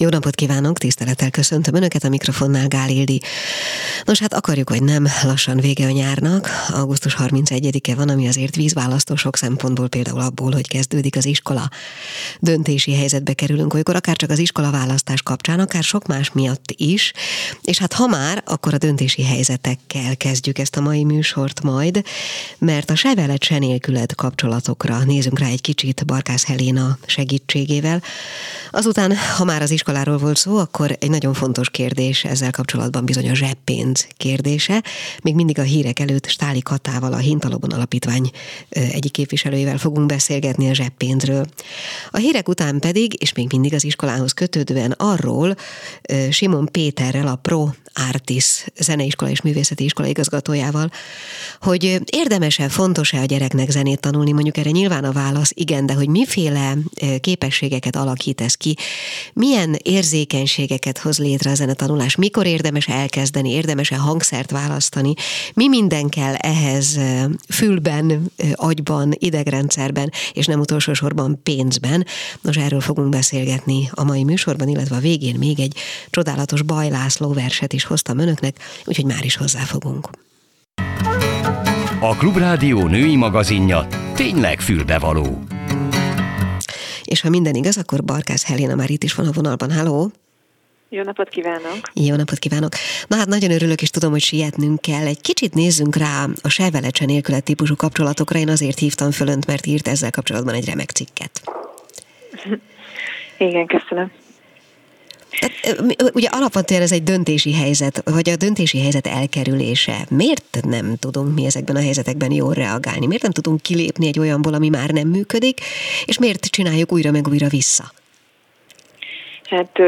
Jó napot kívánok, tisztelettel köszöntöm Önöket a mikrofonnál, Gál. Nos, hát akarjuk, hogy nem, lassan vége a nyárnak. Augusztus 31-e van, ami azért vízválasztó sok szempontból, például abból, hogy kezdődik az iskola. Döntési helyzetbe kerülünk olykor, akár csak az iskola választás kapcsán, akár sok más miatt is. És hát ha már, akkor a döntési helyzetekkel kezdjük ezt a mai műsort majd, mert a se veled, se nélküled kapcsolatokra nézünk rá egy kicsit Barkász Helena segítségével. Azután, ha már az iskoláról volt szó, akkor egy nagyon fontos kérdés ezzel kapcsolatban bizony a zseppénz kérdése. Még mindig a hírek előtt Stáli Katával, a Hintalobon Alapítvány egyik képviselőjével fogunk beszélgetni a zseppénzről. A hírek után pedig, és még mindig az iskolához kötődően arról Simon Péterrel, a Pro Artis zeneiskola és művészeti iskola igazgatójával, hogy érdemese, fontos-e a gyereknek zenét tanulni, mondjuk erre nyilván a válasz igen, de hogy miféle képességeket alakít ez ki, milyen érzékenységeket hoz létre a zenetanulás, mikor érdemes elkezdeni, érdemes-e hangszert választani, mi minden kell ehhez fülben, agyban, idegrendszerben, és nem utolsó sorban pénzben. Nos, erről fogunk beszélgetni a mai műsorban, illetve a végén még egy csodálatos Bajlászló verset is hoztam önöknek, úgyhogy már is hozzáfogunk. A Klubrádió női magazinja tényleg fülbevaló. És ha minden igaz, akkor Barkász Helena már itt is van a vonalban. Halló! Jó napot kívánok! Jó napot kívánok! Na hát nagyon örülök, és tudom, hogy sietnünk kell. Egy kicsit nézzünk rá a se velecse nélkület típusú kapcsolatokra. Én azért hívtam fölönt, mert írt ezzel kapcsolatban egy remek cikket. Igen, köszönöm. Tehát, ugye alapvetően ez egy döntési helyzet, vagy a döntési helyzet elkerülése. Miért nem tudunk mi ezekben a helyzetekben jól reagálni? Miért nem tudunk kilépni egy olyanból, ami már nem működik, és miért csináljuk újra meg újra vissza? Hát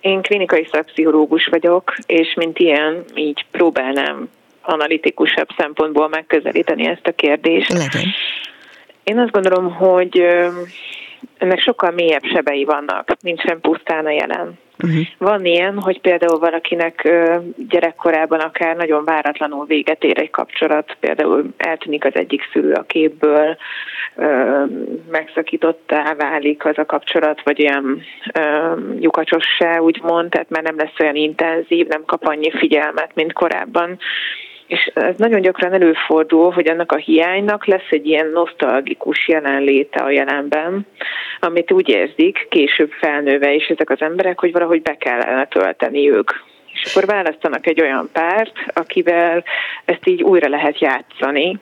én klinikai szakpszichológus vagyok, és mint ilyen, így próbálnám analitikusabb szempontból megközelíteni ezt a kérdést. Legyen. Én azt gondolom, hogy ennek sokkal mélyebb sebei vannak, mint sem pusztán a jelen. Uh-huh. Van ilyen, hogy például valakinek gyerekkorában akár nagyon váratlanul véget ér egy kapcsolat, például eltűnik az egyik szülő a képből, megszakítottá válik az a kapcsolat, vagy olyan lyukacsossá, úgymond, tehát már nem lesz olyan intenzív, nem kap annyi figyelmet, mint korábban és ez nagyon gyakran előfordul, hogy annak a hiánynak lesz egy ilyen nosztalgikus jelenléte a jelenben, amit úgy érzik később felnőve is ezek az emberek, hogy valahogy be kellene tölteni ők. És akkor választanak egy olyan párt, akivel ezt így újra lehet játszani,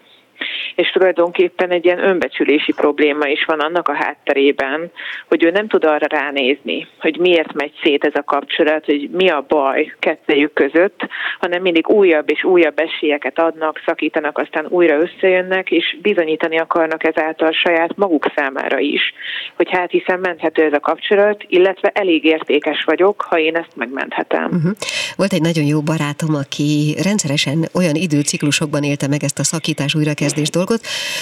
és tulajdonképpen egy ilyen önbecsülési probléma is van annak a hátterében, hogy ő nem tud arra ránézni, hogy miért megy szét ez a kapcsolat, hogy mi a baj kettejük között, hanem mindig újabb és újabb esélyeket adnak, szakítanak, aztán újra összejönnek, és bizonyítani akarnak ezáltal saját maguk számára is, hogy hát hiszen menthető ez a kapcsolat, illetve elég értékes vagyok, ha én ezt megmenthetem. Uh-huh. Volt egy nagyon jó barátom, aki rendszeresen olyan időciklusokban élte meg ezt a szakítás újrakezdés dolgot,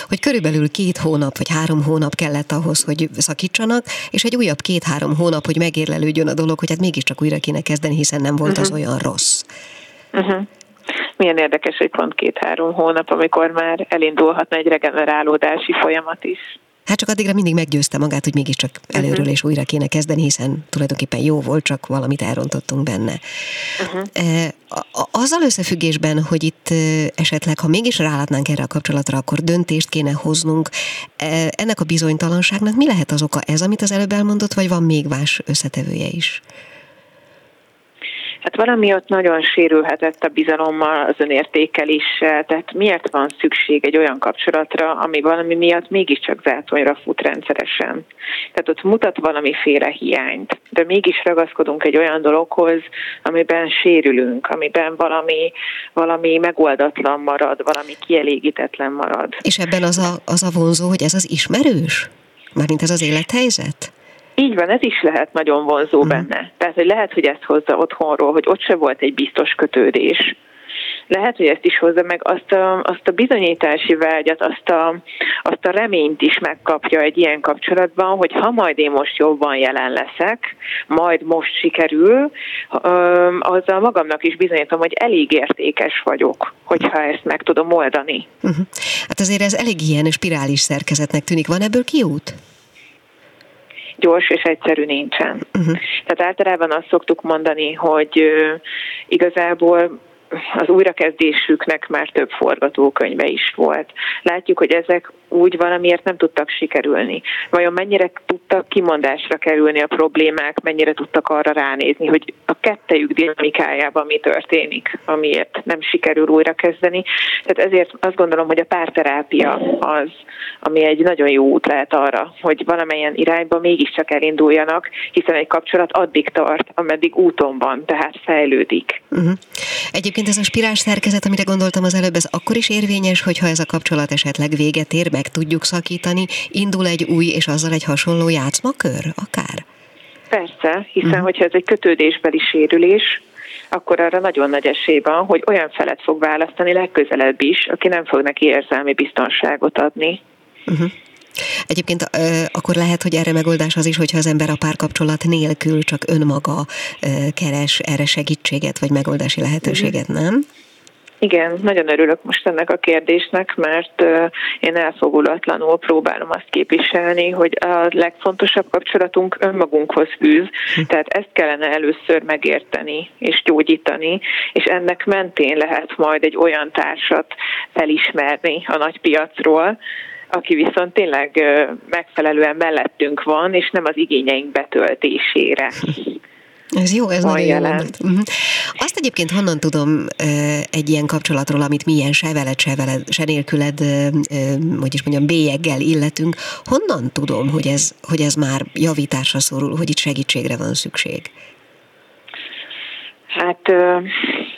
hogy körülbelül két hónap vagy három hónap kellett ahhoz, hogy szakítsanak, és egy újabb két-három hónap, hogy megérlelődjön a dolog, hogy hát mégiscsak újra kéne kezdeni, hiszen nem volt uh-huh. az mhm. olyan rossz. Uh-huh. Milyen érdekes, hogy pont két-három hónap, amikor már elindulhatna egy regenerálódási folyamat is. Hát csak addigra mindig meggyőzte magát, hogy mégiscsak előről uh-huh. és újra kéne kezdeni, hiszen tulajdonképpen jó volt, csak valamit elrontottunk benne. Uh-huh. Azzal összefüggésben, hogy itt esetleg, ha mégis rálátnánk erre a kapcsolatra, akkor döntést kéne hoznunk. Ennek a bizonytalanságnak mi lehet az oka? Ez, amit az előbb elmondott, vagy van még más összetevője is? Hát valami ott nagyon sérülhetett a bizalommal, az önértékeléssel, tehát miért van szükség egy olyan kapcsolatra, ami valami miatt mégiscsak zátonyra fut rendszeresen. Tehát ott mutat valamiféle hiányt, de mégis ragaszkodunk egy olyan dologhoz, amiben sérülünk, amiben valami, valami megoldatlan marad, valami kielégítetlen marad. És ebben az a, az a vonzó, hogy ez az ismerős? Mármint ez az élethelyzet? Így van, ez is lehet nagyon vonzó mm. benne. Tehát, hogy lehet, hogy ezt hozza otthonról, hogy ott se volt egy biztos kötődés. lehet, hogy ezt is hozza meg azt a, azt a bizonyítási vágyat, azt a, azt a reményt is megkapja egy ilyen kapcsolatban, hogy ha majd én most jobban jelen leszek, majd most sikerül, azzal magamnak is bizonyítom, hogy elég értékes vagyok, hogyha ezt meg tudom oldani. Uh-huh. Hát azért ez elég ilyen spirális szerkezetnek tűnik. Van ebből kiút? Gyors és egyszerű nincsen. Uh-huh. Tehát általában azt szoktuk mondani, hogy igazából az újrakezdésüknek már több forgatókönyve is volt. Látjuk, hogy ezek úgy valamiért nem tudtak sikerülni. Vajon mennyire tudtak kimondásra kerülni a problémák, mennyire tudtak arra ránézni, hogy a kettejük dinamikájában mi történik, amiért nem sikerül újra kezdeni. Tehát ezért azt gondolom, hogy a párterápia az, ami egy nagyon jó út lehet arra, hogy valamilyen irányba mégiscsak elinduljanak, hiszen egy kapcsolat addig tart, ameddig úton van, tehát fejlődik. Uh-huh. Egyébként ez a spirás szerkezet, amire gondoltam az előbb, ez akkor is érvényes, hogyha ez a kapcsolat esetleg véget ér, meg tudjuk szakítani, indul egy új és azzal egy hasonló játszmakör akár? Persze, hiszen uh-huh. hogyha ez egy kötődésbeli sérülés, akkor arra nagyon nagy esély van, hogy olyan felet fog választani legközelebb is, aki nem fog neki érzelmi biztonságot adni. Uh-huh. Egyébként akkor lehet, hogy erre megoldás az is, hogyha az ember a párkapcsolat nélkül csak önmaga keres erre segítséget vagy megoldási lehetőséget, nem? Igen, nagyon örülök most ennek a kérdésnek, mert én elfogulatlanul próbálom azt képviselni, hogy a legfontosabb kapcsolatunk önmagunkhoz fűz, hm. tehát ezt kellene először megérteni és gyógyítani, és ennek mentén lehet majd egy olyan társat felismerni a nagy piacról, aki viszont tényleg megfelelően mellettünk van, és nem az igényeink betöltésére. Ez jó, ez nagyon jó uh-huh. Azt egyébként honnan tudom egy ilyen kapcsolatról, amit milyen se veled, se, veled, se nélküled, hogy is mondjam, bélyeggel illetünk, honnan tudom, hogy ez, hogy ez már javításra szorul, hogy itt segítségre van szükség? Hát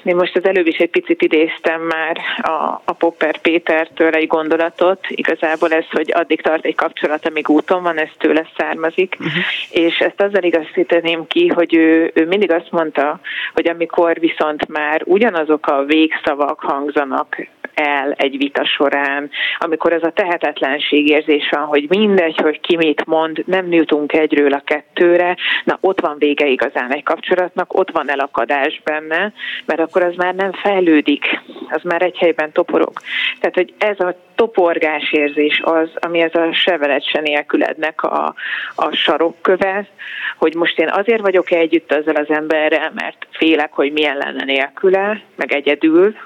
én most az előbb is egy picit idéztem már a, a Popper Pétertől egy gondolatot. Igazából ez, hogy addig tart egy kapcsolat, amíg úton van, ez tőle származik. Uh-huh. És ezt azzal igazítaném ki, hogy ő, ő mindig azt mondta, hogy amikor viszont már ugyanazok a végszavak hangzanak el egy vita során, amikor ez a tehetetlenség érzés van, hogy mindegy, hogy ki mit mond, nem nőtünk egyről a kettőre, na ott van vége igazán egy kapcsolatnak, ott van elakadás benne, mert akkor az már nem fejlődik, az már egy helyben toporog. Tehát, hogy ez a toporgás érzés az, ami ez a sevelet se nélkülednek a, a sarokköve, hogy most én azért vagyok együtt ezzel az emberrel, mert félek, hogy milyen lenne nélküle, meg egyedül,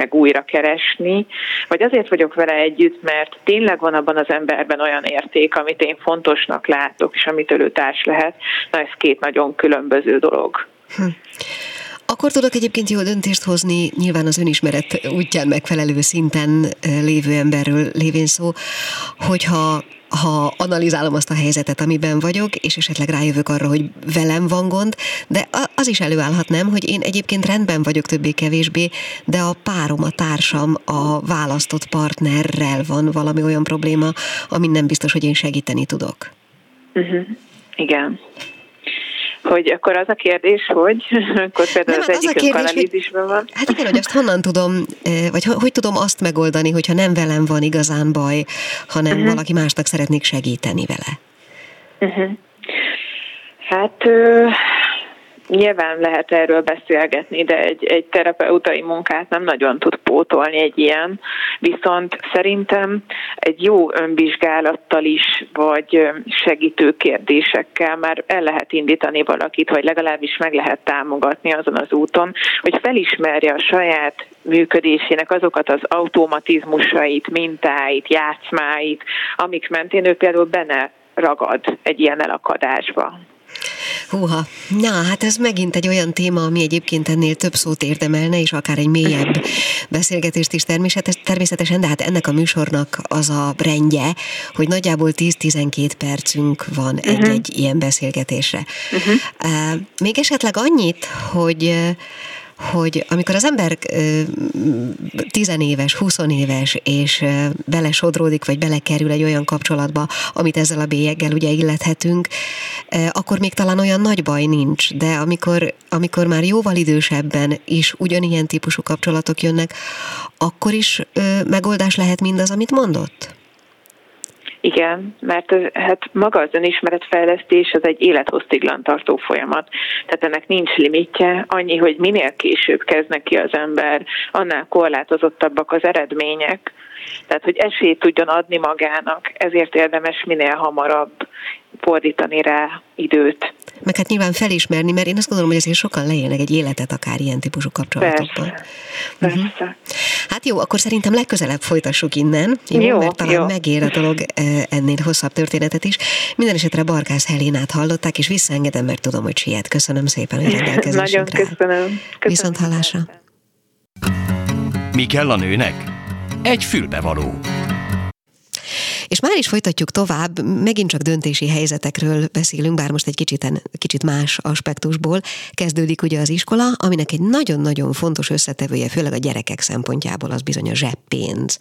meg újra keresni, vagy azért vagyok vele együtt, mert tényleg van abban az emberben olyan érték, amit én fontosnak látok, és amit ő társ lehet. Na ez két nagyon különböző dolog. Hm. Akkor tudok egyébként jó döntést hozni, nyilván az önismeret útján megfelelő szinten lévő emberről lévén szó, hogyha ha analizálom azt a helyzetet, amiben vagyok, és esetleg rájövök arra, hogy velem van gond, de az is előállhat, nem, hogy én egyébként rendben vagyok többé-kevésbé, de a párom, a társam, a választott partnerrel van valami olyan probléma, amin nem biztos, hogy én segíteni tudok. Uh-huh. Igen hogy akkor az a kérdés, hogy akkor például nem, az, az egyik analízisben van. Hát igen, hogy azt honnan tudom, vagy hogy tudom azt megoldani, hogyha nem velem van igazán baj, hanem uh-huh. valaki másnak szeretnék segíteni vele. Uh-huh. Hát Nyilván lehet erről beszélgetni, de egy, egy terapeutai munkát nem nagyon tud pótolni egy ilyen, viszont szerintem egy jó önvizsgálattal is, vagy segítő kérdésekkel már el lehet indítani valakit, vagy legalábbis meg lehet támogatni azon az úton, hogy felismerje a saját működésének azokat az automatizmusait, mintáit, játszmáit, amik mentén ő például benne ragad egy ilyen elakadásba. Húha, na hát ez megint egy olyan téma, ami egyébként ennél több szót érdemelne, és akár egy mélyebb beszélgetést is természetesen, de hát ennek a műsornak az a rendje, hogy nagyjából 10-12 percünk van uh-huh. egy-egy ilyen beszélgetésre. Uh-huh. Uh, még esetleg annyit, hogy hogy amikor az ember tizenéves, huszonéves, és belesodródik, vagy belekerül egy olyan kapcsolatba, amit ezzel a bélyeggel ugye illethetünk, akkor még talán olyan nagy baj nincs, de amikor, amikor már jóval idősebben is ugyanilyen típusú kapcsolatok jönnek, akkor is megoldás lehet mindaz, amit mondott? Igen, mert hát maga az önismeretfejlesztés az egy élethossziglan tartó folyamat. Tehát ennek nincs limitje, annyi, hogy minél később kezdnek ki az ember, annál korlátozottabbak az eredmények, tehát, hogy esélyt tudjon adni magának, ezért érdemes minél hamarabb fordítani rá időt. Meg hát nyilván felismerni, mert én azt gondolom, hogy azért sokan leélnek egy életet akár ilyen típusú kapcsolatokban. Persze, persze. Uh-huh. Hát jó, akkor szerintem legközelebb folytassuk innen, jó, jó mert talán jó. megér a dolog e, ennél hosszabb történetet is. Minden esetre Barkász Helénát hallották, és visszaengedem, mert tudom, hogy siet. Köszönöm szépen, hogy rendelkezésünkre Nagyon köszönöm. köszönöm. Viszont hallásra. Mi kell a nőnek? Egy fülbevaló. És már is folytatjuk tovább, megint csak döntési helyzetekről beszélünk, bár most egy kicsit, kicsit más aspektusból. Kezdődik ugye az iskola, aminek egy nagyon-nagyon fontos összetevője, főleg a gyerekek szempontjából, az bizony a zseppénz.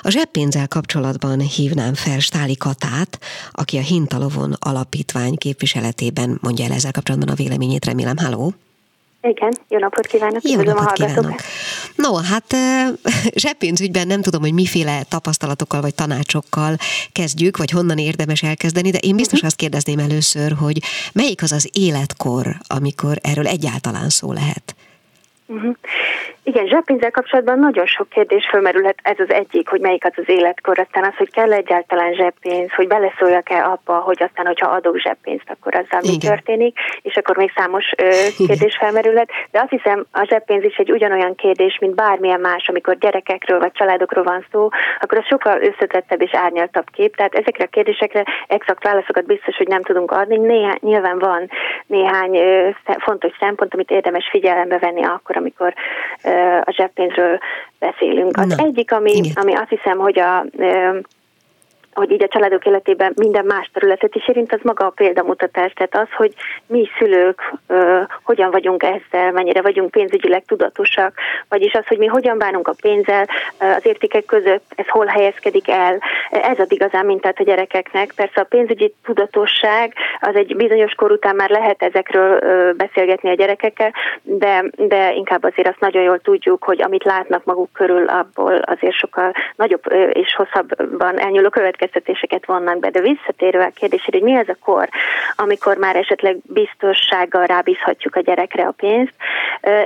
A zseppénzzel kapcsolatban hívnám fel Stáli Katát, aki a Hintalovon alapítvány képviseletében mondja el ezzel kapcsolatban a véleményét, remélem. Halló! Igen, jó napot kívánok, jó napot kívánok. No, hát zseppénzügyben nem tudom, hogy miféle tapasztalatokkal vagy tanácsokkal kezdjük, vagy honnan érdemes elkezdeni, de én biztos uh-huh. azt kérdezném először, hogy melyik az az életkor, amikor erről egyáltalán szó lehet? Uh-huh. Igen, zseppénzzel kapcsolatban nagyon sok kérdés felmerülhet, ez az egyik, hogy melyik az az életkor, aztán az, hogy kell egyáltalán zseppénz, hogy beleszóljak-e abba, hogy aztán, hogyha adok zseppénzt, akkor azzal Igen. mi történik, és akkor még számos ö, kérdés felmerülhet, de azt hiszem, a zseppénz is egy ugyanolyan kérdés, mint bármilyen más, amikor gyerekekről vagy családokról van szó, akkor az sokkal összetettebb és árnyaltabb kép, tehát ezekre a kérdésekre exakt válaszokat biztos, hogy nem tudunk adni, Néhány, nyilván van néhány ö, fontos szempont, amit érdemes figyelembe venni akkor, amikor ö, a zseppénzről beszélünk. Az Na, egyik, ami, ami azt hiszem, hogy a hogy így a családok életében minden más területet is érint, az maga a példamutatás, tehát az, hogy mi szülők ö, hogyan vagyunk ezzel, mennyire vagyunk pénzügyileg tudatosak, vagyis az, hogy mi hogyan bánunk a pénzzel, az értékek között, ez hol helyezkedik el, ez ad igazán mintát a gyerekeknek. Persze a pénzügyi tudatosság az egy bizonyos kor után már lehet ezekről ö, beszélgetni a gyerekekkel, de, de inkább azért azt nagyon jól tudjuk, hogy amit látnak maguk körül, abból azért sokkal nagyobb és hosszabban elnyúló következő következtetéseket vannak be, de visszatérve a kérdésére, hogy mi az a kor, amikor már esetleg biztossággal rábízhatjuk a gyerekre a pénzt.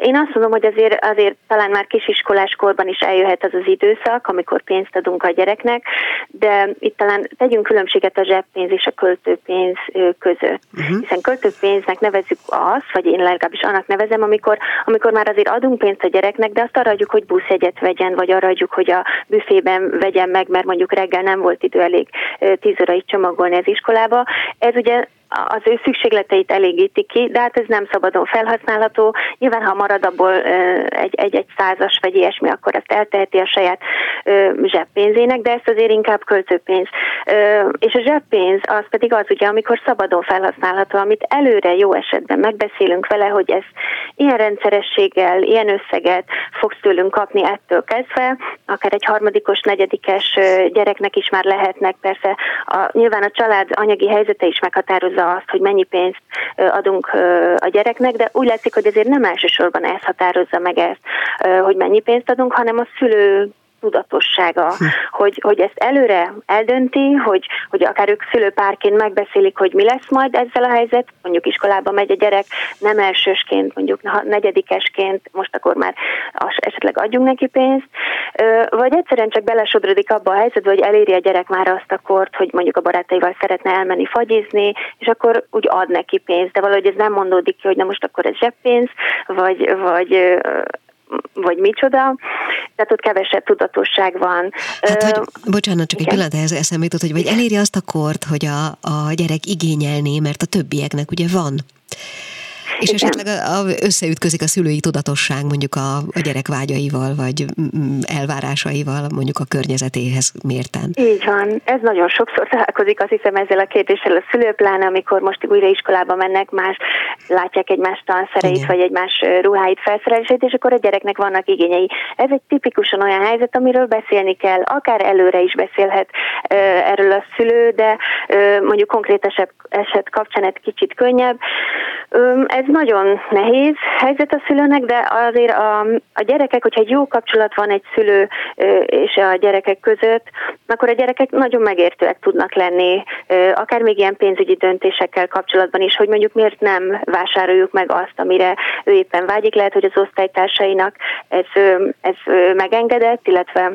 Én azt mondom, hogy azért, azért talán már kisiskolás korban is eljöhet az az időszak, amikor pénzt adunk a gyereknek, de itt talán tegyünk különbséget a zseppénz és a költőpénz között. Uh-huh. Hiszen költőpénznek nevezzük azt, vagy én legalábbis annak nevezem, amikor, amikor már azért adunk pénzt a gyereknek, de azt arra adjuk, hogy buszjegyet vegyen, vagy arra adjuk, hogy a büfében vegyen meg, mert mondjuk reggel nem volt idő elég tíz óraig csomagolni az iskolába. Ez ugye az ő szükségleteit elégíti ki, de hát ez nem szabadon felhasználható. Nyilván, ha marad abból egy, egy, egy százas vagy ilyesmi, akkor ezt elteheti a saját zseppénzének, de ezt azért inkább költőpénz. És a zseppénz az pedig az ugye, amikor szabadon felhasználható, amit előre jó esetben megbeszélünk vele, hogy ez ilyen rendszerességgel, ilyen összeget fogsz tőlünk kapni ettől kezdve, akár egy harmadikos, negyedikes gyereknek is már lehetnek, persze a, nyilván a család anyagi helyzete is meghatározza határozza azt, hogy mennyi pénzt adunk a gyereknek, de úgy látszik, hogy azért nem elsősorban ez határozza meg ezt, hogy mennyi pénzt adunk, hanem a szülő tudatossága, hm. hogy, hogy ezt előre eldönti, hogy, hogy akár ők szülőpárként megbeszélik, hogy mi lesz majd ezzel a helyzet, mondjuk iskolába megy a gyerek, nem elsősként, mondjuk negyedikesként, most akkor már esetleg adjunk neki pénzt, vagy egyszerűen csak belesodrodik abba a helyzetbe, hogy eléri a gyerek már azt a kort, hogy mondjuk a barátaival szeretne elmenni fagyizni, és akkor úgy ad neki pénzt, de valahogy ez nem mondódik ki, hogy na most akkor ez zseppénz, vagy, vagy vagy micsoda, tehát ott kevesebb tudatosság van. Hát, hogy, bocsánat, csak Igen. egy pillanat ehhez eszembe jutott, hogy vagy eléri azt a kort, hogy a, a gyerek igényelné, mert a többieknek ugye van. És Igen. esetleg a, a, összeütközik a szülői tudatosság mondjuk a, a gyerek vágyaival, vagy elvárásaival, mondjuk a környezetéhez mérten. Így van. Ez nagyon sokszor találkozik, azt hiszem ezzel a kérdéssel a szülőpláne, amikor most újra iskolába mennek, más látják egymás tanszereit, Igen. vagy egymás ruháit, felszerelését, és akkor a gyereknek vannak igényei. Ez egy tipikusan olyan helyzet, amiről beszélni kell, akár előre is beszélhet erről a szülő, de mondjuk konkrét eset, eset kapcsán egy kicsit könnyebb. Ez nagyon nehéz helyzet a szülőnek, de azért a, a gyerekek, hogyha egy jó kapcsolat van egy szülő és a gyerekek között, akkor a gyerekek nagyon megértőek tudnak lenni, akár még ilyen pénzügyi döntésekkel kapcsolatban is, hogy mondjuk miért nem vásároljuk meg azt, amire ő éppen vágyik. Lehet, hogy az osztálytársainak ez, ez megengedett, illetve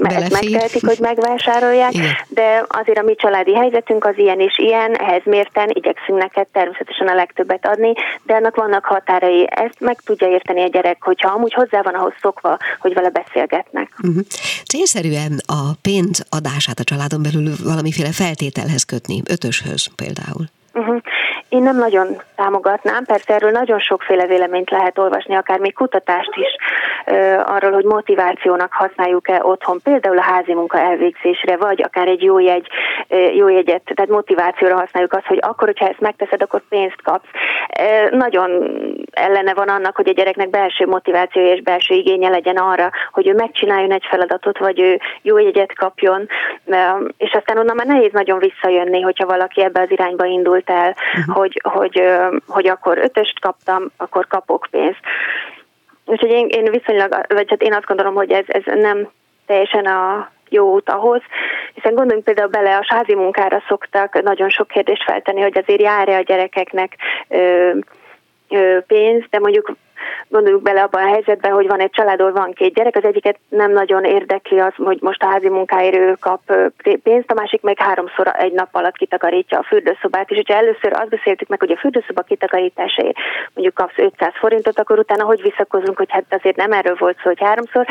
ezt megtehetik, hogy megvásárolják, Igen. de azért a mi családi helyzetünk az ilyen és ilyen, ehhez mérten igyekszünk neked természetesen a legtöbbet adni, de annak vannak határai. Ezt meg tudja érteni a gyerek, hogyha amúgy hozzá van ahhoz szokva, hogy vele beszélgetnek. Uh-huh. Célszerűen a pénz adását a családon belül valamiféle feltételhez kötni, ötöshöz például. Uh-huh. Én nem nagyon támogatnám, persze erről nagyon sokféle véleményt lehet olvasni, akár még kutatást is arról, hogy motivációnak használjuk-e otthon, például a házi munka elvégzésre, vagy akár egy jó, jegy, jó jegyet, tehát motivációra használjuk azt, hogy akkor, hogyha ezt megteszed, akkor pénzt kapsz. Nagyon ellene van annak, hogy a gyereknek belső motivációja és belső igénye legyen arra, hogy ő megcsináljon egy feladatot, vagy ő jó jegyet kapjon, és aztán onnan már nehéz nagyon visszajönni, hogyha valaki ebbe az irányba indult el, uh-huh. hogy, hogy, hogy akkor ötöst kaptam, akkor kapok pénzt. Úgyhogy én, én viszonylag, vagy hát én azt gondolom, hogy ez, ez nem teljesen a jó út ahhoz, hiszen gondoljunk például bele, a sázi munkára szoktak nagyon sok kérdést feltenni, hogy azért jár-e a gyerekeknek ö, pénz, de mondjuk gondoljuk bele abban a helyzetben, hogy van egy család, ahol van két gyerek, az egyiket nem nagyon érdekli az, hogy most a házi munkáért kap pénzt, a másik meg háromszor egy nap alatt kitakarítja a fürdőszobát, és hogyha először azt beszéltük meg, hogy a fürdőszoba kitakarításáért mondjuk kapsz 500 forintot, akkor utána hogy visszakozunk, hogy hát azért nem erről volt szó, hogy háromszor,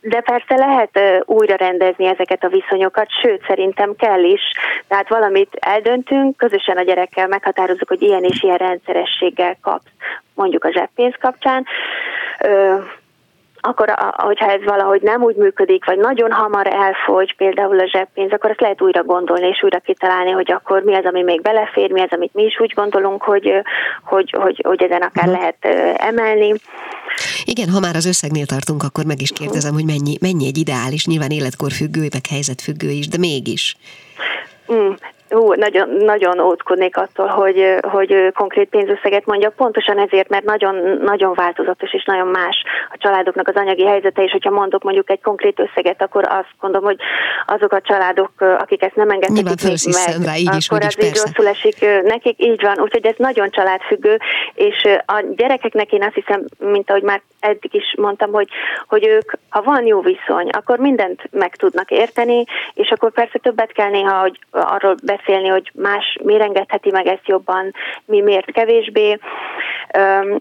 de persze lehet újra rendezni ezeket a viszonyokat, sőt szerintem kell is, tehát valamit eldöntünk, közösen a gyerekkel meghatározzuk, hogy ilyen és ilyen rendszerességgel kapsz mondjuk a zseppénz kapcsán, akkor, hogyha ez valahogy nem úgy működik, vagy nagyon hamar elfogy például a zseppénz, akkor azt lehet újra gondolni és újra kitalálni, hogy akkor mi az, ami még belefér, mi az, amit mi is úgy gondolunk, hogy, hogy, hogy, hogy ezen akár uh-huh. lehet emelni. Igen, ha már az összegnél tartunk, akkor meg is kérdezem, hogy mennyi, mennyi egy ideális, nyilván életkor függő, meg helyzet függő is, de mégis. Mm, Ú, nagyon, nagyon óckodnék attól, hogy, hogy konkrét pénzösszeget mondjak, pontosan ezért, mert nagyon, nagyon változatos és nagyon más a családoknak az anyagi helyzete, és hogyha mondok mondjuk egy konkrét összeget, akkor azt mondom, hogy azok a családok, akik ezt nem engedhetik még meg, rá, így is, akkor ez így rosszul esik nekik, így van, úgyhogy ez nagyon családfüggő, és a gyerekeknek én azt hiszem, mint ahogy már eddig is mondtam, hogy, hogy ők, ha van jó viszony, akkor mindent meg tudnak érteni, és akkor persze többet kell néha, hogy arról beszélni, hogy más miért engedheti meg ezt jobban, mi miért kevésbé,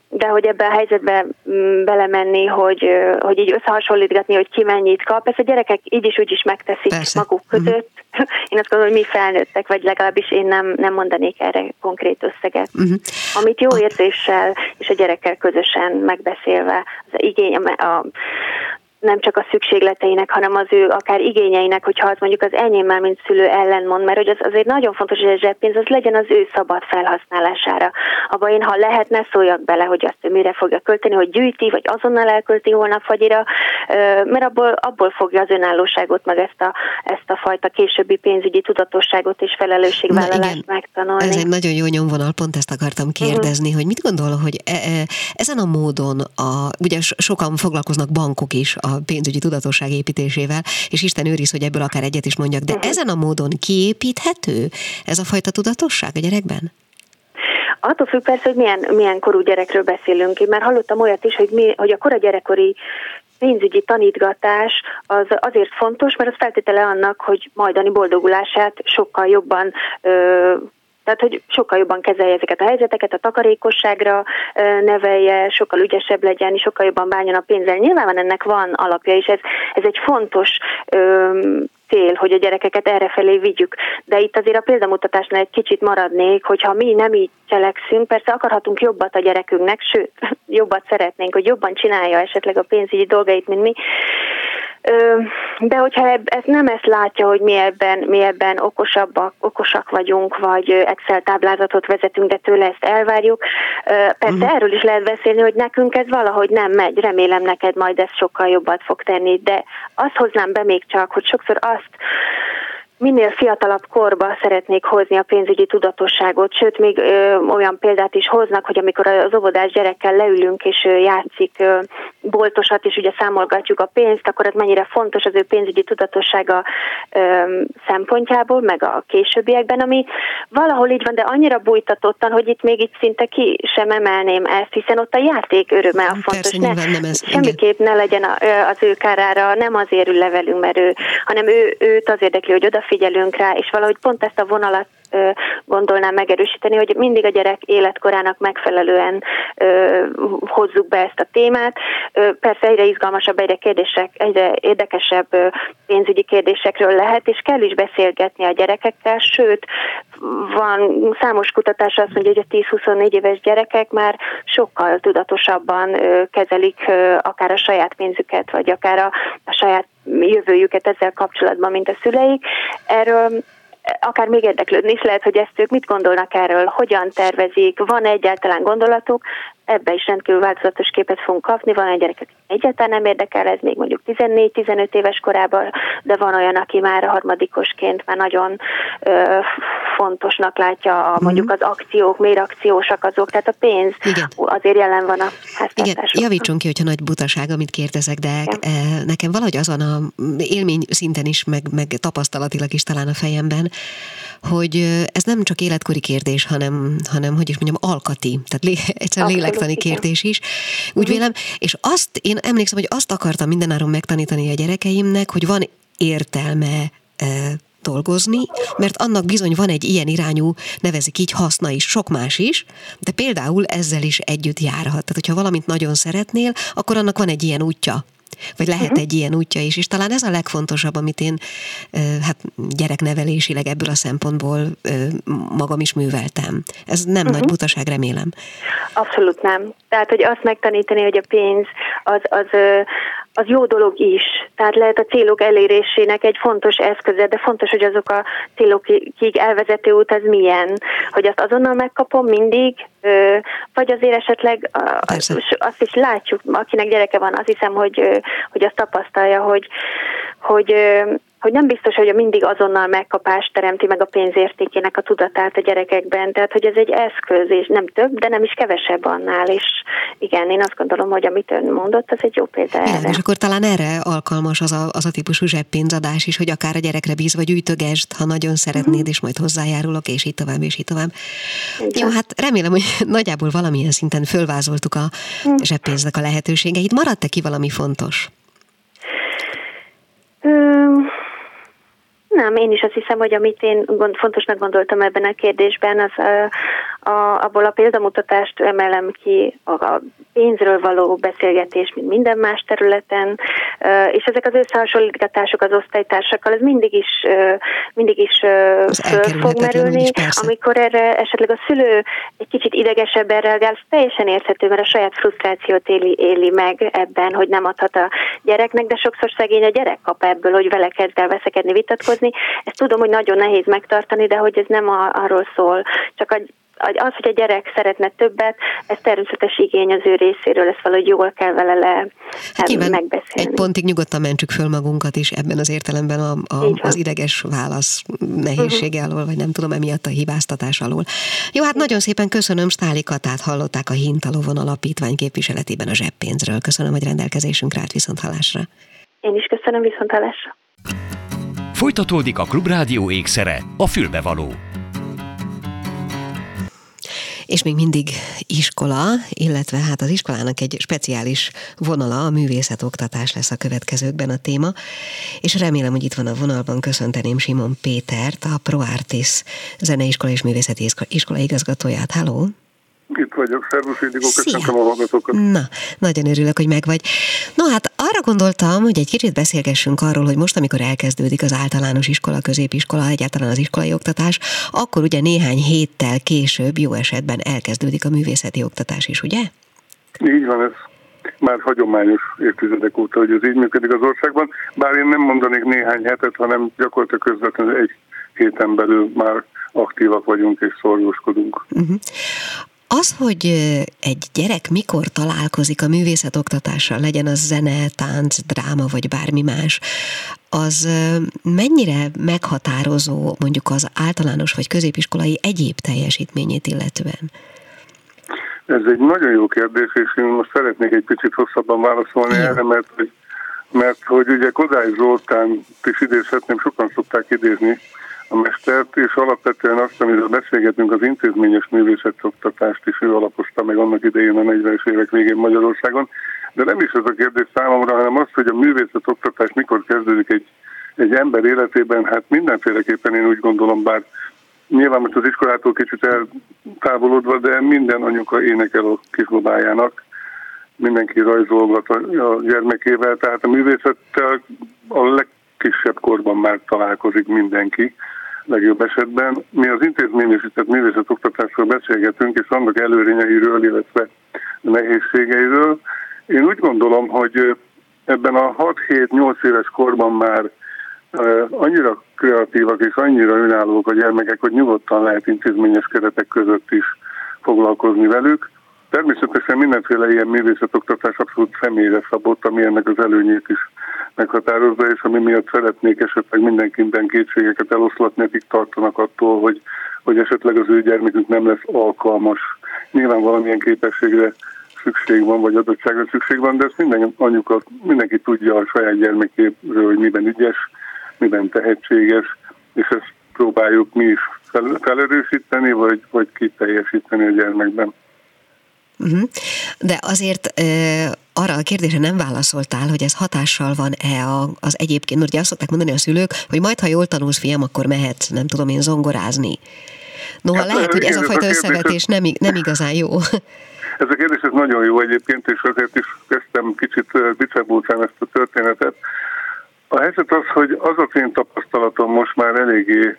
de hogy ebbe a helyzetbe mm, belemenni, hogy, hogy így összehasonlítgatni, hogy ki mennyit kap, ezt a gyerekek így is úgy is megteszik Persze. maguk mhm. között. Uh-huh. Én azt gondolom, hogy mi felnőttek, vagy legalábbis én nem, nem mondanék erre konkrét összeget. Uh-huh. Amit jó érzéssel és a gyerekkel közösen megbeszélve, az igény, a, nem csak a szükségleteinek, hanem az ő akár igényeinek, hogyha az mondjuk az enyémmel, mint szülő ellenmond, mert hogy az azért nagyon fontos, hogy a zseppénz az legyen az ő szabad felhasználására. Abba én, ha lehetne, szóljak bele, hogy azt ő mire fogja költeni, hogy gyűjti, vagy azonnal elkölti holnap fagyira, mert abból, abból fogja az önállóságot, meg ezt a, ezt a fajta későbbi pénzügyi tudatosságot és felelősségvállalást megtanulni. Ez egy nagyon jó nyomvonal, pont ezt akartam kérdezni, uh-huh. hogy mit gondol, hogy e, e, ezen a módon, a, ugye sokan foglalkoznak bankok is a pénzügyi tudatosság építésével, és Isten őriz, hogy ebből akár egyet is mondjak, de uh-huh. ezen a módon kiépíthető ez a fajta tudatosság a gyerekben? Attól függ persze, hogy milyen, milyen korú gyerekről beszélünk. Én már hallottam olyat is, hogy, mi, hogy a kora gyerekkori pénzügyi tanítgatás az azért fontos, mert az feltétele annak, hogy majdani boldogulását sokkal jobban ö, tehát, hogy sokkal jobban kezelje ezeket a helyzeteket, a takarékosságra nevelje, sokkal ügyesebb legyen, sokkal jobban bánjon a pénzzel. Nyilván ennek van alapja, és ez, ez egy fontos cél, hogy a gyerekeket erre felé vigyük. De itt azért a példamutatásnál egy kicsit maradnék, hogyha mi nem így cselekszünk, persze akarhatunk jobbat a gyerekünknek, sőt, jobbat szeretnénk, hogy jobban csinálja esetleg a pénzügyi dolgait, mint mi, de hogyha ez nem ezt látja, hogy mi ebben, mi ebben okosabbak, okosak vagyunk, vagy Excel táblázatot vezetünk, de tőle ezt elvárjuk, persze uh-huh. erről is lehet beszélni, hogy nekünk ez valahogy nem megy, remélem neked majd ez sokkal jobbat fog tenni, de azt hoznám be még csak, hogy sokszor azt minél fiatalabb korba szeretnék hozni a pénzügyi tudatosságot, sőt, még ö, olyan példát is hoznak, hogy amikor az óvodás gyerekkel leülünk és ö, játszik ö, boltosat, és ugye számolgatjuk a pénzt, akkor ez mennyire fontos az ő pénzügyi tudatossága ö, szempontjából, meg a későbbiekben, ami valahol így van, de annyira bújtatottan, hogy itt még itt szinte ki sem emelném ezt, hiszen ott a játék öröme a fontos. Persze, ne, nem ez, semmiképp ne legyen az ő kárára, nem azért ül levelünk, mert ő, hanem ő, őt az érdekli, hogy oda figyelünk rá, és valahogy pont ezt a vonalat gondolnám megerősíteni, hogy mindig a gyerek életkorának megfelelően hozzuk be ezt a témát. Persze egyre izgalmasabb, egyre kérdések, egyre érdekesebb pénzügyi kérdésekről lehet, és kell is beszélgetni a gyerekekkel, sőt, van számos kutatás azt mondja, hogy a 10-24 éves gyerekek már sokkal tudatosabban kezelik akár a saját pénzüket, vagy akár a, a saját jövőjüket ezzel kapcsolatban, mint a szüleik. Erről akár még érdeklődni is lehet, hogy ezt ők mit gondolnak erről, hogyan tervezik, van egyáltalán gondolatuk, ebbe is rendkívül változatos képet fogunk kapni. Van egy gyerek, egyáltalán nem érdekel, ez még mondjuk 14-15 éves korában, de van olyan, aki már harmadikosként már nagyon ö, fontosnak látja a, mhm. mondjuk az akciók, miért akciósak azok, tehát a pénz Igen. azért jelen van a háztartásokban. Igen, javítson ki, hogyha nagy butaság, amit kérdezek, de Igen. E, nekem valahogy azon a élmény szinten is, meg, meg tapasztalatilag is talán a fejemben, hogy ez nem csak életkori kérdés, hanem, hanem hogy is mondjam, alkati, tehát lé, egyszerűen lélektani kérdés is. Úgy uh-huh. vélem, és azt, én emlékszem, hogy azt akartam mindenáron megtanítani a gyerekeimnek, hogy van értelme e, dolgozni, mert annak bizony van egy ilyen irányú, nevezik így haszna is, sok más is, de például ezzel is együtt járhat. Tehát, hogyha valamit nagyon szeretnél, akkor annak van egy ilyen útja, vagy lehet uh-huh. egy ilyen útja is, és talán ez a legfontosabb, amit én hát gyereknevelésileg ebből a szempontból magam is műveltem. Ez nem uh-huh. nagy butaság, remélem. Abszolút nem. Tehát, hogy azt megtanítani, hogy a pénz az, az, az jó dolog is. Tehát lehet a célok elérésének egy fontos eszköze, de fontos, hogy azok a célokig elvezető út az milyen. Hogy azt azonnal megkapom mindig, vagy azért esetleg Persze. azt is látjuk, akinek gyereke van, azt hiszem, hogy, hogy azt tapasztalja, hogy, hogy hogy nem biztos, hogy a mindig azonnal megkapást teremti meg a pénzértékének a tudatát a gyerekekben, tehát hogy ez egy eszköz, és nem több, de nem is kevesebb annál, és igen, én azt gondolom, hogy amit ön mondott, az egy jó példa erre. Igen, és akkor talán erre alkalmas az a, az a típusú zseppénzadás is, hogy akár a gyerekre bíz, vagy gyűjtögesd, ha nagyon szeretnéd, uh-huh. és majd hozzájárulok, és így tovább, és így tovább. Igen. Jó, hát remélem, hogy nagyjából valamilyen szinten fölvázoltuk a uh-huh. zseppénznek a lehetőségeit. Maradt-e ki valami fontos? Nem, én is azt hiszem, hogy amit én gond, fontosnak gondoltam ebben a kérdésben, az a, a, abból a példamutatást emelem ki a, a pénzről való beszélgetés, mint minden más területen, és ezek az összehasonlítgatások az osztálytársakkal, ez mindig is, mindig is föl fog merülni, is, amikor erre esetleg a szülő egy kicsit idegesebben reagál, ez teljesen érthető, mert a saját frusztrációt éli, éli meg ebben, hogy nem adhat a gyereknek, de sokszor szegény a gyerek kap ebből, hogy vele kezd el veszekedni, vitatkozni. Ezt tudom, hogy nagyon nehéz megtartani, de hogy ez nem a, arról szól, csak a az, hogy a gyerek szeretne többet, ez természetes igény az ő részéről, ezt valahogy jól kell vele le hát megbeszélni. Egy pontig nyugodtan mentsük föl magunkat is ebben az értelemben a, a, az ideges válasz nehézsége uh-huh. alól, vagy nem tudom, emiatt a hibáztatás alól. Jó, hát nagyon szépen köszönöm, Stáli Katát hallották a Hintalovon alapítvány képviseletében a zseppénzről. Köszönöm, hogy rendelkezésünkre állt viszont hallásra. Én is köszönöm viszont hallásra. Folytatódik a Klubrádió ékszere, a fülbevaló és még mindig iskola, illetve hát az iskolának egy speciális vonala, a művészetoktatás lesz a következőkben a téma, és remélem, hogy itt van a vonalban, köszönteném Simon Pétert, a ProArtis zeneiskola és művészeti iskola igazgatóját. Halló! Itt vagyok, szervusz Indigo, köszönöm a hallgatókat. Na, nagyon örülök, hogy megvagy. No hát arra gondoltam, hogy egy kicsit beszélgessünk arról, hogy most, amikor elkezdődik az általános iskola, középiskola, egyáltalán az iskolai oktatás, akkor ugye néhány héttel később, jó esetben elkezdődik a művészeti oktatás is, ugye? Így van, ez már hagyományos évtizedek óta, hogy ez így működik az országban, bár én nem mondanék néhány hetet, hanem gyakorlatilag közvetlenül egy héten belül már aktívak vagyunk és szorgoskodunk. Uh-huh. Az, hogy egy gyerek mikor találkozik a művészetoktatással, legyen az zene, tánc, dráma vagy bármi más, az mennyire meghatározó mondjuk az általános vagy középiskolai egyéb teljesítményét illetően? Ez egy nagyon jó kérdés, és én most szeretnék egy picit hosszabban válaszolni ja. erre, mert hogy, mert hogy ugye Kodály Zoltán is idézhetném, sokan szokták idézni a mestert, és alapvetően azt, amiről beszélgetünk, az intézményes művészetoktatást is ő alapozta meg annak idején a 40-es évek végén Magyarországon. De nem is ez a kérdés számomra, hanem az, hogy a művészetoktatás mikor kezdődik egy, egy ember életében, hát mindenféleképpen én úgy gondolom, bár nyilván most az iskolától kicsit eltávolodva, de minden anyuka énekel a kislobájának, mindenki rajzolgat a gyermekével, tehát a művészettel a legkisebb korban már találkozik mindenki, legjobb esetben. Mi az intézményesített művészetoktatásról beszélgetünk, és annak előrényeiről, illetve nehézségeiről. Én úgy gondolom, hogy ebben a 6-7-8 éves korban már annyira kreatívak és annyira önállók a gyermekek, hogy nyugodtan lehet intézményes keretek között is foglalkozni velük. Természetesen mindenféle ilyen művészetoktatás abszolút személyre szabott, ami ennek az előnyét is meghatározza, és ami miatt szeretnék esetleg mindenkiben kétségeket eloszlatni, akik tartanak attól, hogy, hogy esetleg az ő gyermekük nem lesz alkalmas. Nyilván valamilyen képességre szükség van, vagy adottságra szükség van, de ezt minden anyuka, mindenki tudja a saját gyermekéről, hogy miben ügyes, miben tehetséges, és ezt próbáljuk mi is fel, felerősíteni, vagy, vagy kiteljesíteni a gyermekben. Uh-huh. De azért arra a kérdésre nem válaszoltál, hogy ez hatással van-e az egyébként, ugye azt szokták mondani a szülők, hogy majd, ha jól tanulsz, fiam, akkor mehet, nem tudom én, zongorázni. Noha hát, lehet, hogy ez a fajta a összevetés nem, nem igazán jó. Ez a kérdés ez nagyon jó egyébként, és azért is kezdtem kicsit bicebúcsán ezt a történetet. A helyzet az, hogy az a én tapasztalatom most már eléggé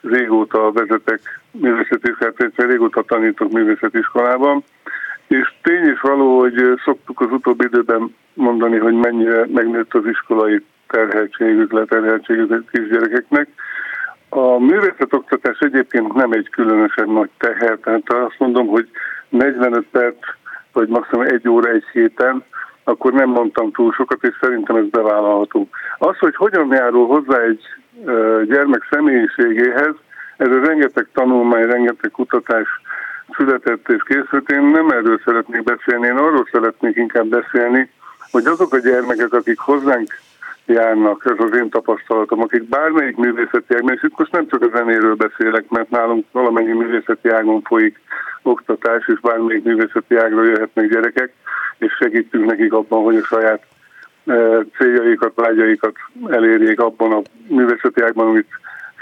régóta vezetek művészeti iskolát, régóta tanítok művészeti iskolában, és tény is való, hogy szoktuk az utóbbi időben mondani, hogy mennyire megnőtt az iskolai terheltségük, leterheltségük a kisgyerekeknek. A művészetoktatás egyébként nem egy különösen nagy teher, tehát azt mondom, hogy 45 perc, vagy maximum egy óra egy héten, akkor nem mondtam túl sokat, és szerintem ez bevállalható. Az, hogy hogyan járul hozzá egy gyermek személyiségéhez, ez a rengeteg tanulmány, rengeteg kutatás született és készült. Én nem erről szeretnék beszélni, én arról szeretnék inkább beszélni, hogy azok a gyermekek, akik hozzánk járnak, ez az én tapasztalatom, akik bármelyik művészeti ágban, és itt most nem csak a zenéről beszélek, mert nálunk valamennyi művészeti ágon folyik oktatás, és bármelyik művészeti ágról jöhetnek gyerekek, és segítünk nekik abban, hogy a saját e, céljaikat, vágyaikat elérjék abban a művészeti ágban, amit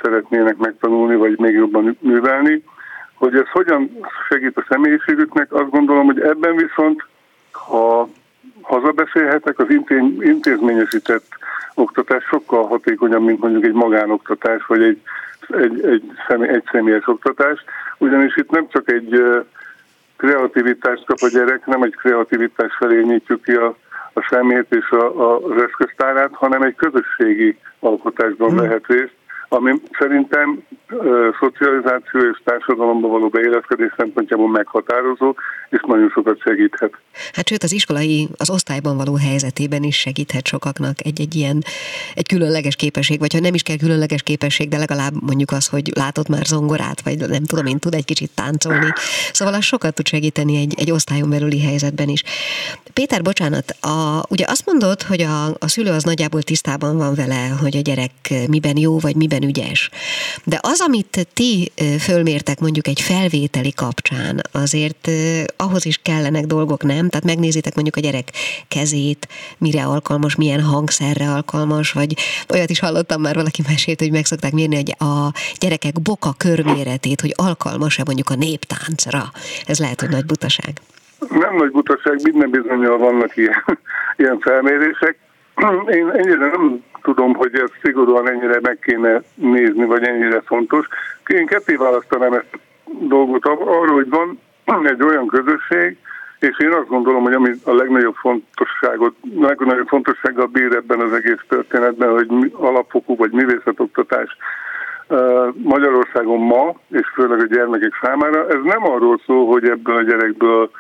szeretnének megtanulni, vagy még jobban művelni. Hogy ez hogyan segít a személyiségüknek, azt gondolom, hogy ebben viszont, ha hazabeszélhetek, az intézményesített oktatás sokkal hatékonyabb, mint mondjuk egy magánoktatás, vagy egy, egy, egy, személy, egy személyes oktatás, ugyanis itt nem csak egy kreativitást kap a gyerek, nem egy kreativitás felé nyitjuk ki a, a szemét és a, a, az eszköztárát, hanem egy közösségi alkotásban hmm. vehet részt, ami szerintem szocializáció és társadalomba való beilleszkedés szempontjából meghatározó, és nagyon sokat segíthet. Hát sőt, az iskolai, az osztályban való helyzetében is segíthet sokaknak egy-egy ilyen, egy különleges képesség, vagy ha nem is kell különleges képesség, de legalább mondjuk az, hogy látott már zongorát, vagy nem tudom én, tud egy kicsit táncolni. Szóval az sokat tud segíteni egy, egy osztályon belüli helyzetben is. Péter, bocsánat, a, ugye azt mondod, hogy a, a szülő az nagyjából tisztában van vele, hogy a gyerek miben jó, vagy miben ügyes. De az, amit ti fölmértek mondjuk egy felvételi kapcsán, azért ahhoz is kellenek dolgok, nem? Tehát megnézitek mondjuk a gyerek kezét, mire alkalmas, milyen hangszerre alkalmas, vagy olyat is hallottam már, valaki mesélt, hogy meg szokták mérni hogy a gyerekek boka körméretét, hogy alkalmas-e mondjuk a néptáncra. Ez lehet, hogy nagy butaság. nem nagy butaság, minden bizonyal vannak ilyen, ilyen felmérések. Én ennyire nem tudom, hogy ez szigorúan ennyire meg kéne nézni, vagy ennyire fontos. Én ketté választanám ezt a dolgot arról, hogy van egy olyan közösség, és én azt gondolom, hogy ami a legnagyobb fontosságot, legnagyobb fontossággal bír ebben az egész történetben, hogy alapfokú vagy művészetoktatás Magyarországon ma, és főleg a gyermekek számára, ez nem arról szól, hogy ebből a gyerekből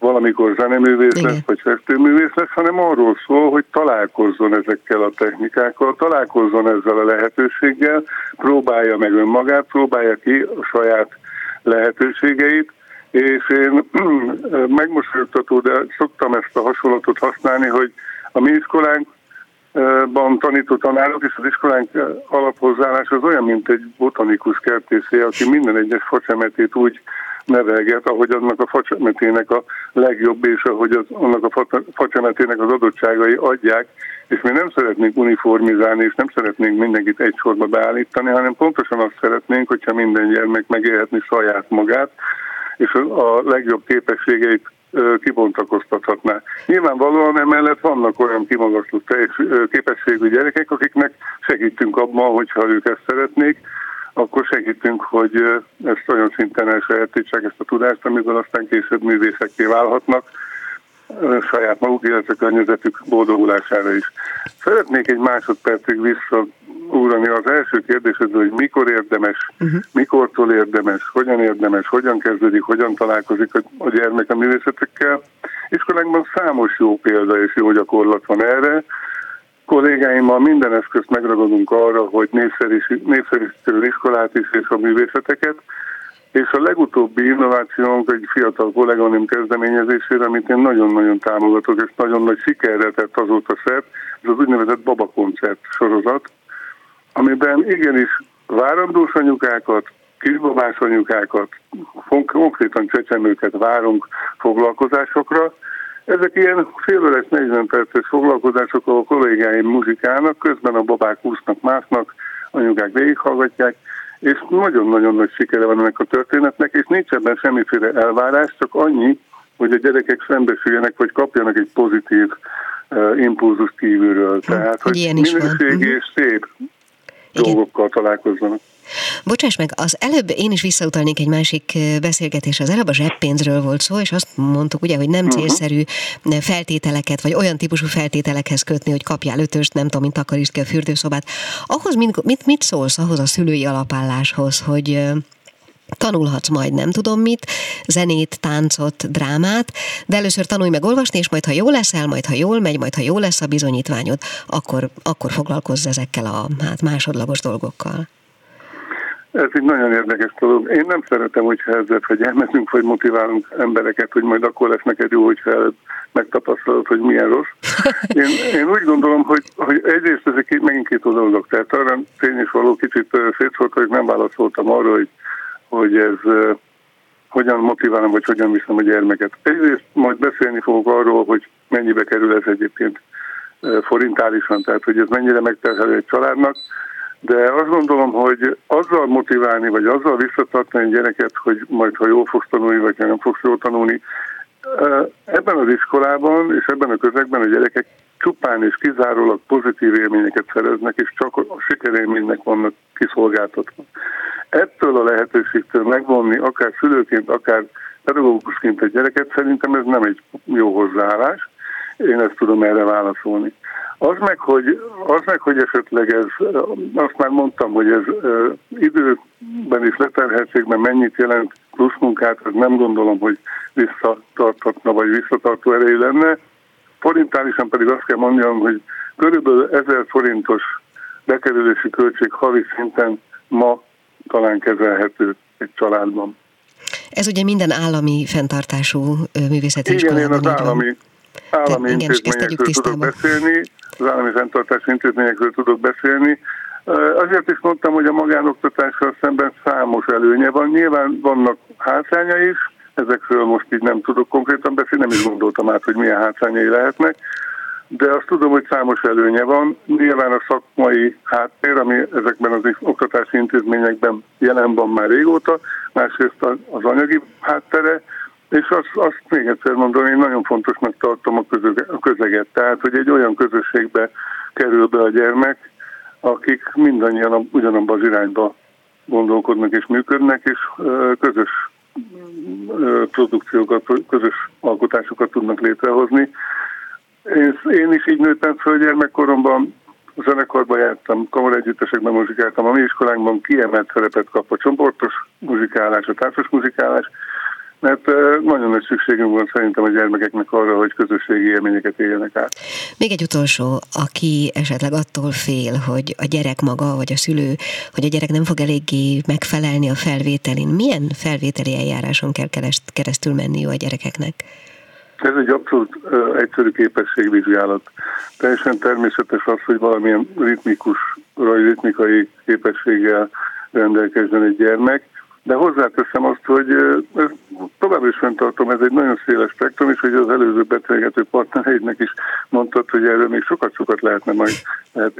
valamikor zeneművész Igen. lesz, vagy festőművész lesz, hanem arról szól, hogy találkozzon ezekkel a technikákkal, találkozzon ezzel a lehetőséggel, próbálja meg önmagát, próbálja ki a saját lehetőségeit, és én megmosolyogtató, de szoktam ezt a hasonlatot használni, hogy a mi iskolánkban tanító tanárok és az iskolánk alaphozzáállás az olyan, mint egy botanikus kertészé, aki minden egyes facsemetét úgy nevelget, ahogy annak a facsemetének a legjobb, és ahogy az, annak a facsemetének az adottságai adják, és mi nem szeretnénk uniformizálni, és nem szeretnénk mindenkit egy sorba beállítani, hanem pontosan azt szeretnénk, hogyha minden gyermek megélhetni saját magát, és a legjobb képességeit kibontakoztathatná. Nyilvánvalóan emellett vannak olyan kimagasló képességű gyerekek, akiknek segítünk abban, hogyha ők ezt szeretnék, akkor segítünk, hogy ezt olyan szinten elsajátítsák ezt a tudást, amiből aztán később művészekké válhatnak saját maguk, illetve környezetük boldogulására is. Szeretnék egy másodpercig visszaúrani az első kérdésedre, hogy mikor érdemes, uh-huh. mikortól érdemes, hogyan érdemes, hogyan kezdődik, hogyan találkozik a gyermek a művészetekkel. Iskolánkban számos jó példa és jó gyakorlat van erre. Kollégáimmal minden eszközt megragadunk arra, hogy népszerűsítő iskolát is és a művészeteket, és a legutóbbi innovációnk egy fiatal kolléganim kezdeményezésére, amit én nagyon-nagyon támogatok, és nagyon nagy sikerre tett azóta szert, ez az úgynevezett Baba koncert sorozat, amiben igenis várandós anyukákat, kisbabás anyukákat, konkrétan csecsemőket várunk foglalkozásokra. Ezek ilyen félőres 40 perces foglalkozások, ahol a kollégáim muzsikálnak, közben a babák úsznak, másznak, anyukák végighallgatják, és nagyon-nagyon nagy sikere van ennek a történetnek, és nincs ebben semmiféle elvárás, csak annyi, hogy a gyerekek szembesüljenek, vagy kapjanak egy pozitív uh, impulzus kívülről. Hm, Tehát, hogy minőségi mhm. és szép Igen. dolgokkal találkozzanak. Bocsáss meg, az előbb én is visszautalnék egy másik beszélgetés, az előbb a zseppénzről volt szó, és azt mondtuk ugye, hogy nem uh-huh. célszerű feltételeket, vagy olyan típusú feltételekhez kötni, hogy kapjál ötöst, nem tudom, mint takarítsd ki a fürdőszobát. Ahhoz mit, mit, mit szólsz ahhoz a szülői alapálláshoz, hogy tanulhatsz majd nem tudom mit, zenét, táncot, drámát, de először tanulj meg olvasni, és majd ha jól leszel, majd ha jól megy, majd ha jó lesz a bizonyítványod, akkor, akkor foglalkozz ezekkel a hát, másodlagos dolgokkal. Ez egy nagyon érdekes dolog. Én nem szeretem, hogyha ezzel fegyelmezünk, vagy motiválunk embereket, hogy majd akkor lesz neked jó, hogyha megtapasztalod, hogy milyen rossz. Én, én úgy gondolom, hogy, hogy egyrészt ez egy megint két dolog. Tehát arra tény is való kicsit szétszólt, hogy nem válaszoltam arra, hogy, hogy ez hogyan motiválom, vagy hogyan viszem a gyermeket. Egyrészt majd beszélni fogok arról, hogy mennyibe kerül ez egyébként forintálisan, tehát hogy ez mennyire megterhelő egy családnak de azt gondolom, hogy azzal motiválni, vagy azzal visszatartani egy gyereket, hogy majd ha jól fogsz tanulni, vagy ha nem fogsz jól tanulni, ebben az iskolában és ebben a közegben a gyerekek csupán és kizárólag pozitív élményeket szereznek, és csak a sikerélménynek vannak kiszolgáltatva. Ettől a lehetőségtől megvonni, akár szülőként, akár pedagógusként egy gyereket, szerintem ez nem egy jó hozzáállás. Én ezt tudom erre válaszolni. Az meg, hogy, az meg, hogy esetleg ez, azt már mondtam, hogy ez időben is leterheltségben mennyit jelent plusz munkát, ez nem gondolom, hogy visszatartatna, vagy visszatartó erejű lenne. Forintálisan pedig azt kell mondjam, hogy körülbelül 1000 forintos bekerülési költség havi szinten ma talán kezelhető egy családban. Ez ugye minden állami fenntartású művészeti Igen, én az állami, állami intézményekről tudok beszélni, az állami fenntartási intézményekről tudok beszélni. Azért is mondtam, hogy a magánoktatással szemben számos előnye van. Nyilván vannak hátránya is, ezekről most így nem tudok konkrétan beszélni, nem is gondoltam át, hogy milyen hátrányai lehetnek, de azt tudom, hogy számos előnye van. Nyilván a szakmai háttér, ami ezekben az oktatási intézményekben jelen van már régóta, másrészt az anyagi háttere, És azt, azt még egyszer mondom, én nagyon fontosnak tartom a, közöge, közeget. Tehát, hogy egy olyan közösségbe kerül be a gyermek, akik mindannyian ugyanabban az irányba gondolkodnak és működnek, és közös produkciókat, közös alkotásokat tudnak létrehozni. Én, is így nőttem föl gyermekkoromban, zenekarban jártam, kamaregyüttesekben muzsikáltam, a mi iskolánkban kiemelt szerepet kap a csoportos muzsikálás, a társas muzsikálás, mert nagyon nagy szükségünk van szerintem a gyermekeknek arra, hogy közösségi élményeket éljenek át. Még egy utolsó, aki esetleg attól fél, hogy a gyerek maga, vagy a szülő, hogy a gyerek nem fog eléggé megfelelni a felvételin, milyen felvételi eljáráson kell keresztül menni a gyerekeknek? Ez egy abszolút uh, egyszerű képességvizsgálat. Teljesen természetes az, hogy valamilyen ritmikus, vagy ritmikai képességgel rendelkezzen egy gyermek, de hozzáteszem azt, hogy tovább is fenntartom, ez egy nagyon széles spektrum, és hogy az előző beszélgető partnereidnek is mondtad, hogy erről még sokat-sokat lehetne majd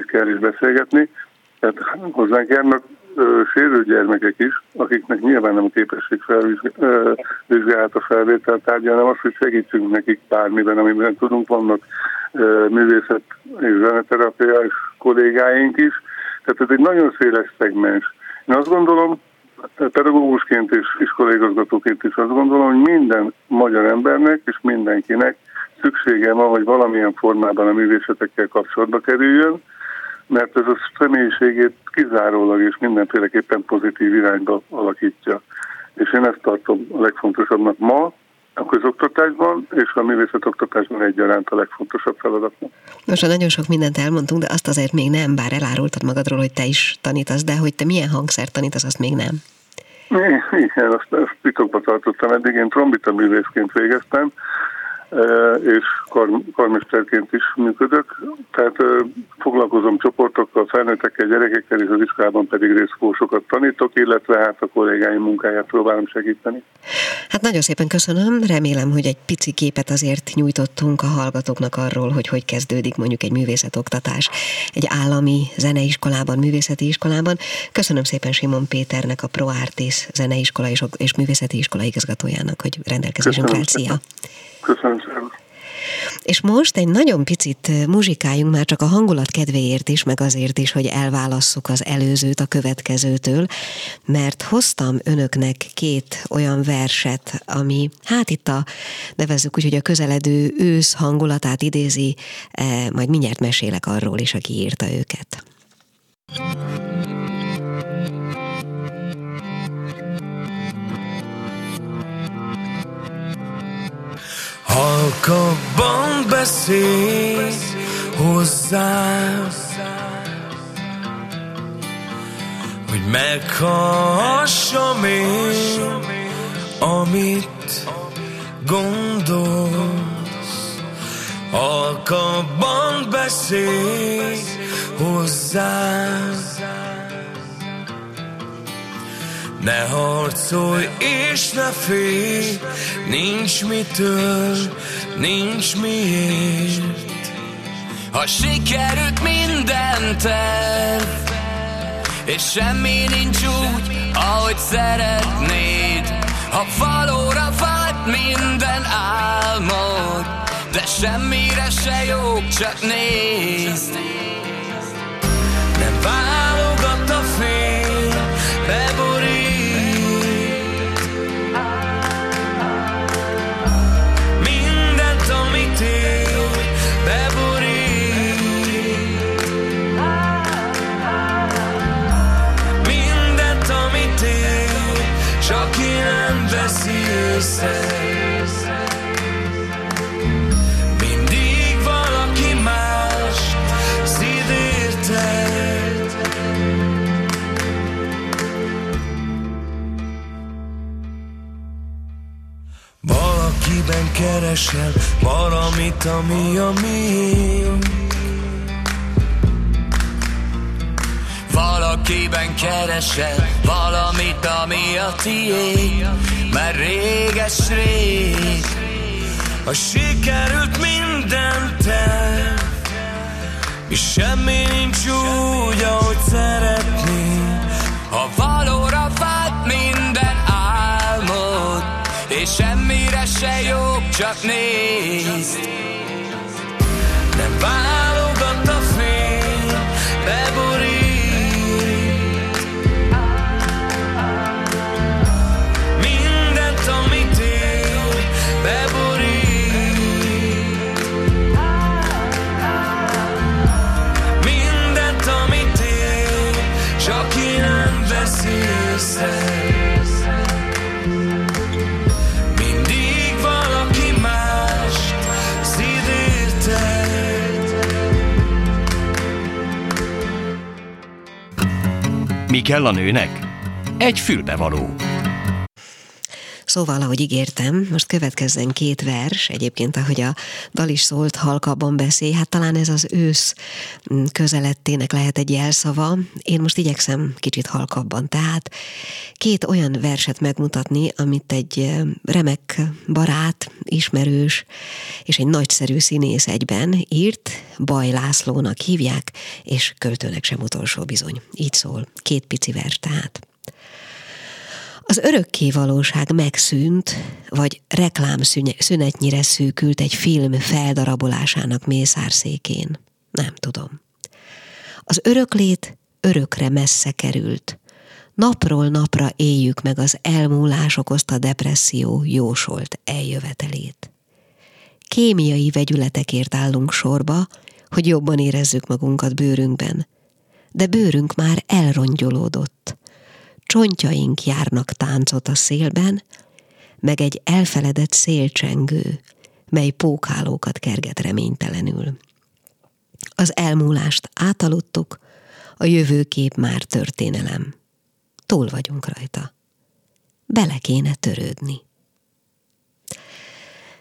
kell is beszélgetni. Tehát hozzánk járnak sérült gyermekek is, akiknek nyilván nem a képesség felvizsgálat a felvétel tárgya, hanem az, hogy segítsünk nekik bármiben, amiben tudunk. Vannak művészet és zeneterapia és kollégáink is. Tehát ez egy nagyon széles szegmens. Én azt gondolom, pedagógusként és iskolaigazgatóként is azt gondolom, hogy minden magyar embernek és mindenkinek szüksége van, hogy valamilyen formában a művészetekkel kapcsolatba kerüljön, mert ez a személyiségét kizárólag és mindenféleképpen pozitív irányba alakítja. És én ezt tartom a legfontosabbnak ma, a közoktatásban és a művészetoktatásban egyaránt a legfontosabb feladatnak. Most nagyon sok mindent elmondtunk, de azt azért még nem, bár elárultad magadról, hogy te is tanítasz, de hogy te milyen hangszert tanítasz, azt még nem. Igen, azt, azt titokba tartottam eddig, én trombita művészként végeztem, és kar- karmesterként is működök. Tehát foglalkozom csoportokkal, felnőttekkel, gyerekekkel, és az iskolában pedig részkósokat tanítok, illetve hát a kollégáim munkáját próbálom segíteni. Hát nagyon szépen köszönöm, remélem, hogy egy pici képet azért nyújtottunk a hallgatóknak arról, hogy hogy kezdődik mondjuk egy művészetoktatás egy állami zeneiskolában, művészeti iskolában. Köszönöm szépen Simon Péternek, a Pro zeneiskola és, és művészeti iskola igazgatójának, hogy rendelkezésünkre. Szia! Köszönöm szépen. És most egy nagyon picit muzsikáljunk már csak a hangulat kedvéért is, meg azért is, hogy elválasszuk az előzőt a következőtől, mert hoztam önöknek két olyan verset, ami hát itt a, nevezzük úgy, hogy a közeledő ősz hangulatát idézi, majd mindjárt mesélek arról is, aki írta őket. Halkabban beszél hozzám Hogy meghallhassam én Amit gondolsz. Halkabban beszél hozzám ne harcolj és ne félj, nincs mitől, nincs miért. Ha sikerült minden terv, és semmi nincs úgy, ahogy szeretnéd. Ha valóra vált minden álmod, de semmire se jó, csak nézd. Mindig valaki más szídértelt Valakiben keresel valamit, ami a miénk Valakiben keresel valamit, ami a tiéd Mert réges rég. A sikerült minden te És semmi nincs úgy, ahogy szeretnél Ha valóra vált minden álmod És semmire csak nézd kell a nőnek? Egy fülbevaló. Szóval, ahogy ígértem, most következzen két vers, egyébként ahogy a dal is szólt, halkabban beszél, hát talán ez az ősz mm, közelettének lehet egy jelszava. Én most igyekszem kicsit halkabban, tehát két olyan verset megmutatni, amit egy remek barát, ismerős és egy nagyszerű színész egyben írt, Baj Lászlónak hívják, és költőnek sem utolsó bizony. Így szól, két pici vers tehát. Az örökké valóság megszűnt, vagy reklámszünetnyire szűkült egy film feldarabolásának mészárszékén. Nem tudom. Az öröklét örökre messze került. Napról napra éljük meg az elmúlás okozta depresszió jósolt eljövetelét. Kémiai vegyületekért állunk sorba, hogy jobban érezzük magunkat bőrünkben. De bőrünk már elrongyolódott csontjaink járnak táncot a szélben, meg egy elfeledett szélcsengő, mely pókálókat kerget reménytelenül. Az elmúlást átaludtuk, a jövőkép már történelem. Túl vagyunk rajta. Bele kéne törődni.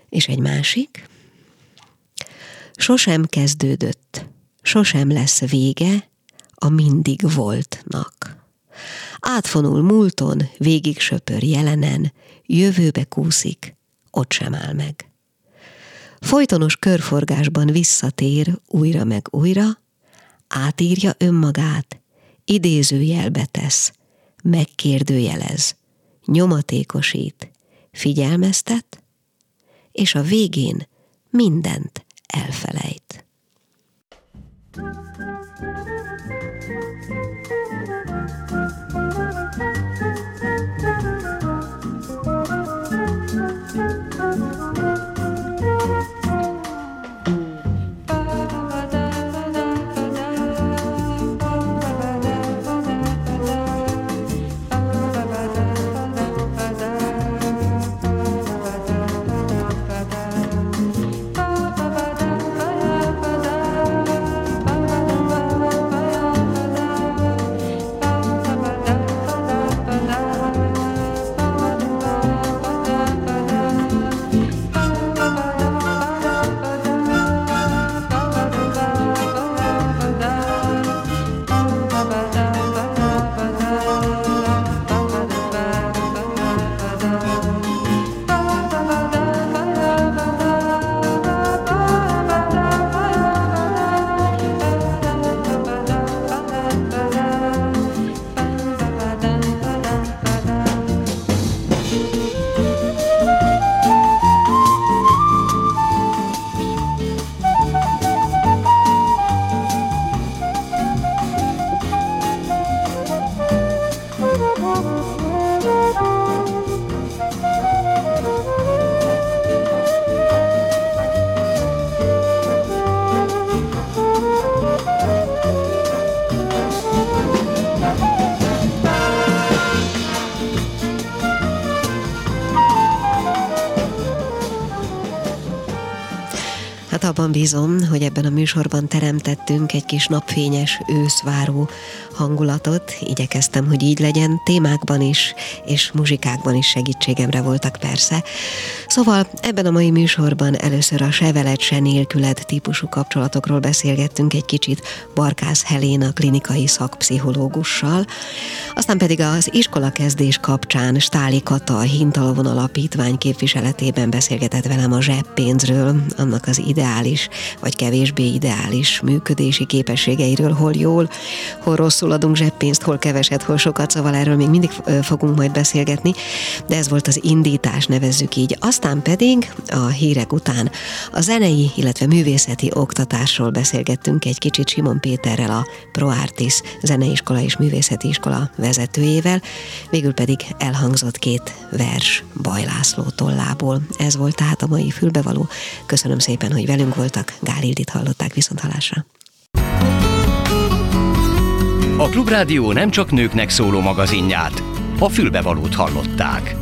És egy másik. Sosem kezdődött, sosem lesz vége a mindig voltnak átfonul múlton, végig söpör jelenen, jövőbe kúszik, ott sem áll meg. Folytonos körforgásban visszatér újra meg újra, átírja önmagát, idézőjelbe tesz, megkérdőjelez, nyomatékosít, figyelmeztet, és a végén mindent elfelejt. Hát abban bízom, hogy ebben a műsorban teremtettünk egy kis napfényes, őszváró hangulatot. Igyekeztem, hogy így legyen, témákban is, és muzsikákban is segítségemre voltak persze. Szóval ebben a mai műsorban először a se veled, se nélküled típusú kapcsolatokról beszélgettünk egy kicsit Barkász Helena klinikai szakpszichológussal, aztán pedig az iskola kezdés kapcsán Stáli Kata, a Hintalovon Alapítvány képviseletében beszélgetett velem a zseppénzről, annak az ideális vagy kevésbé ideális működési képességeiről, hol jól, hol rosszul adunk zseppénzt, hol keveset, hol sokat, szóval erről még mindig fogunk majd beszélgetni, de ez volt az indítás, nevezzük így. Aztán pedig a hírek után a zenei, illetve művészeti oktatásról beszélgettünk egy kicsit Simon Péterrel, a ProArtis zeneiskola és művészeti iskola vezetőjével, végül pedig elhangzott két vers Baj László tollából. Ez volt tehát a mai fülbevaló. Köszönöm szépen, hogy velünk voltak. Gál Ildit hallották viszont halásra. A Klubrádió nem csak nőknek szóló magazinját, a fülbevalót hallották.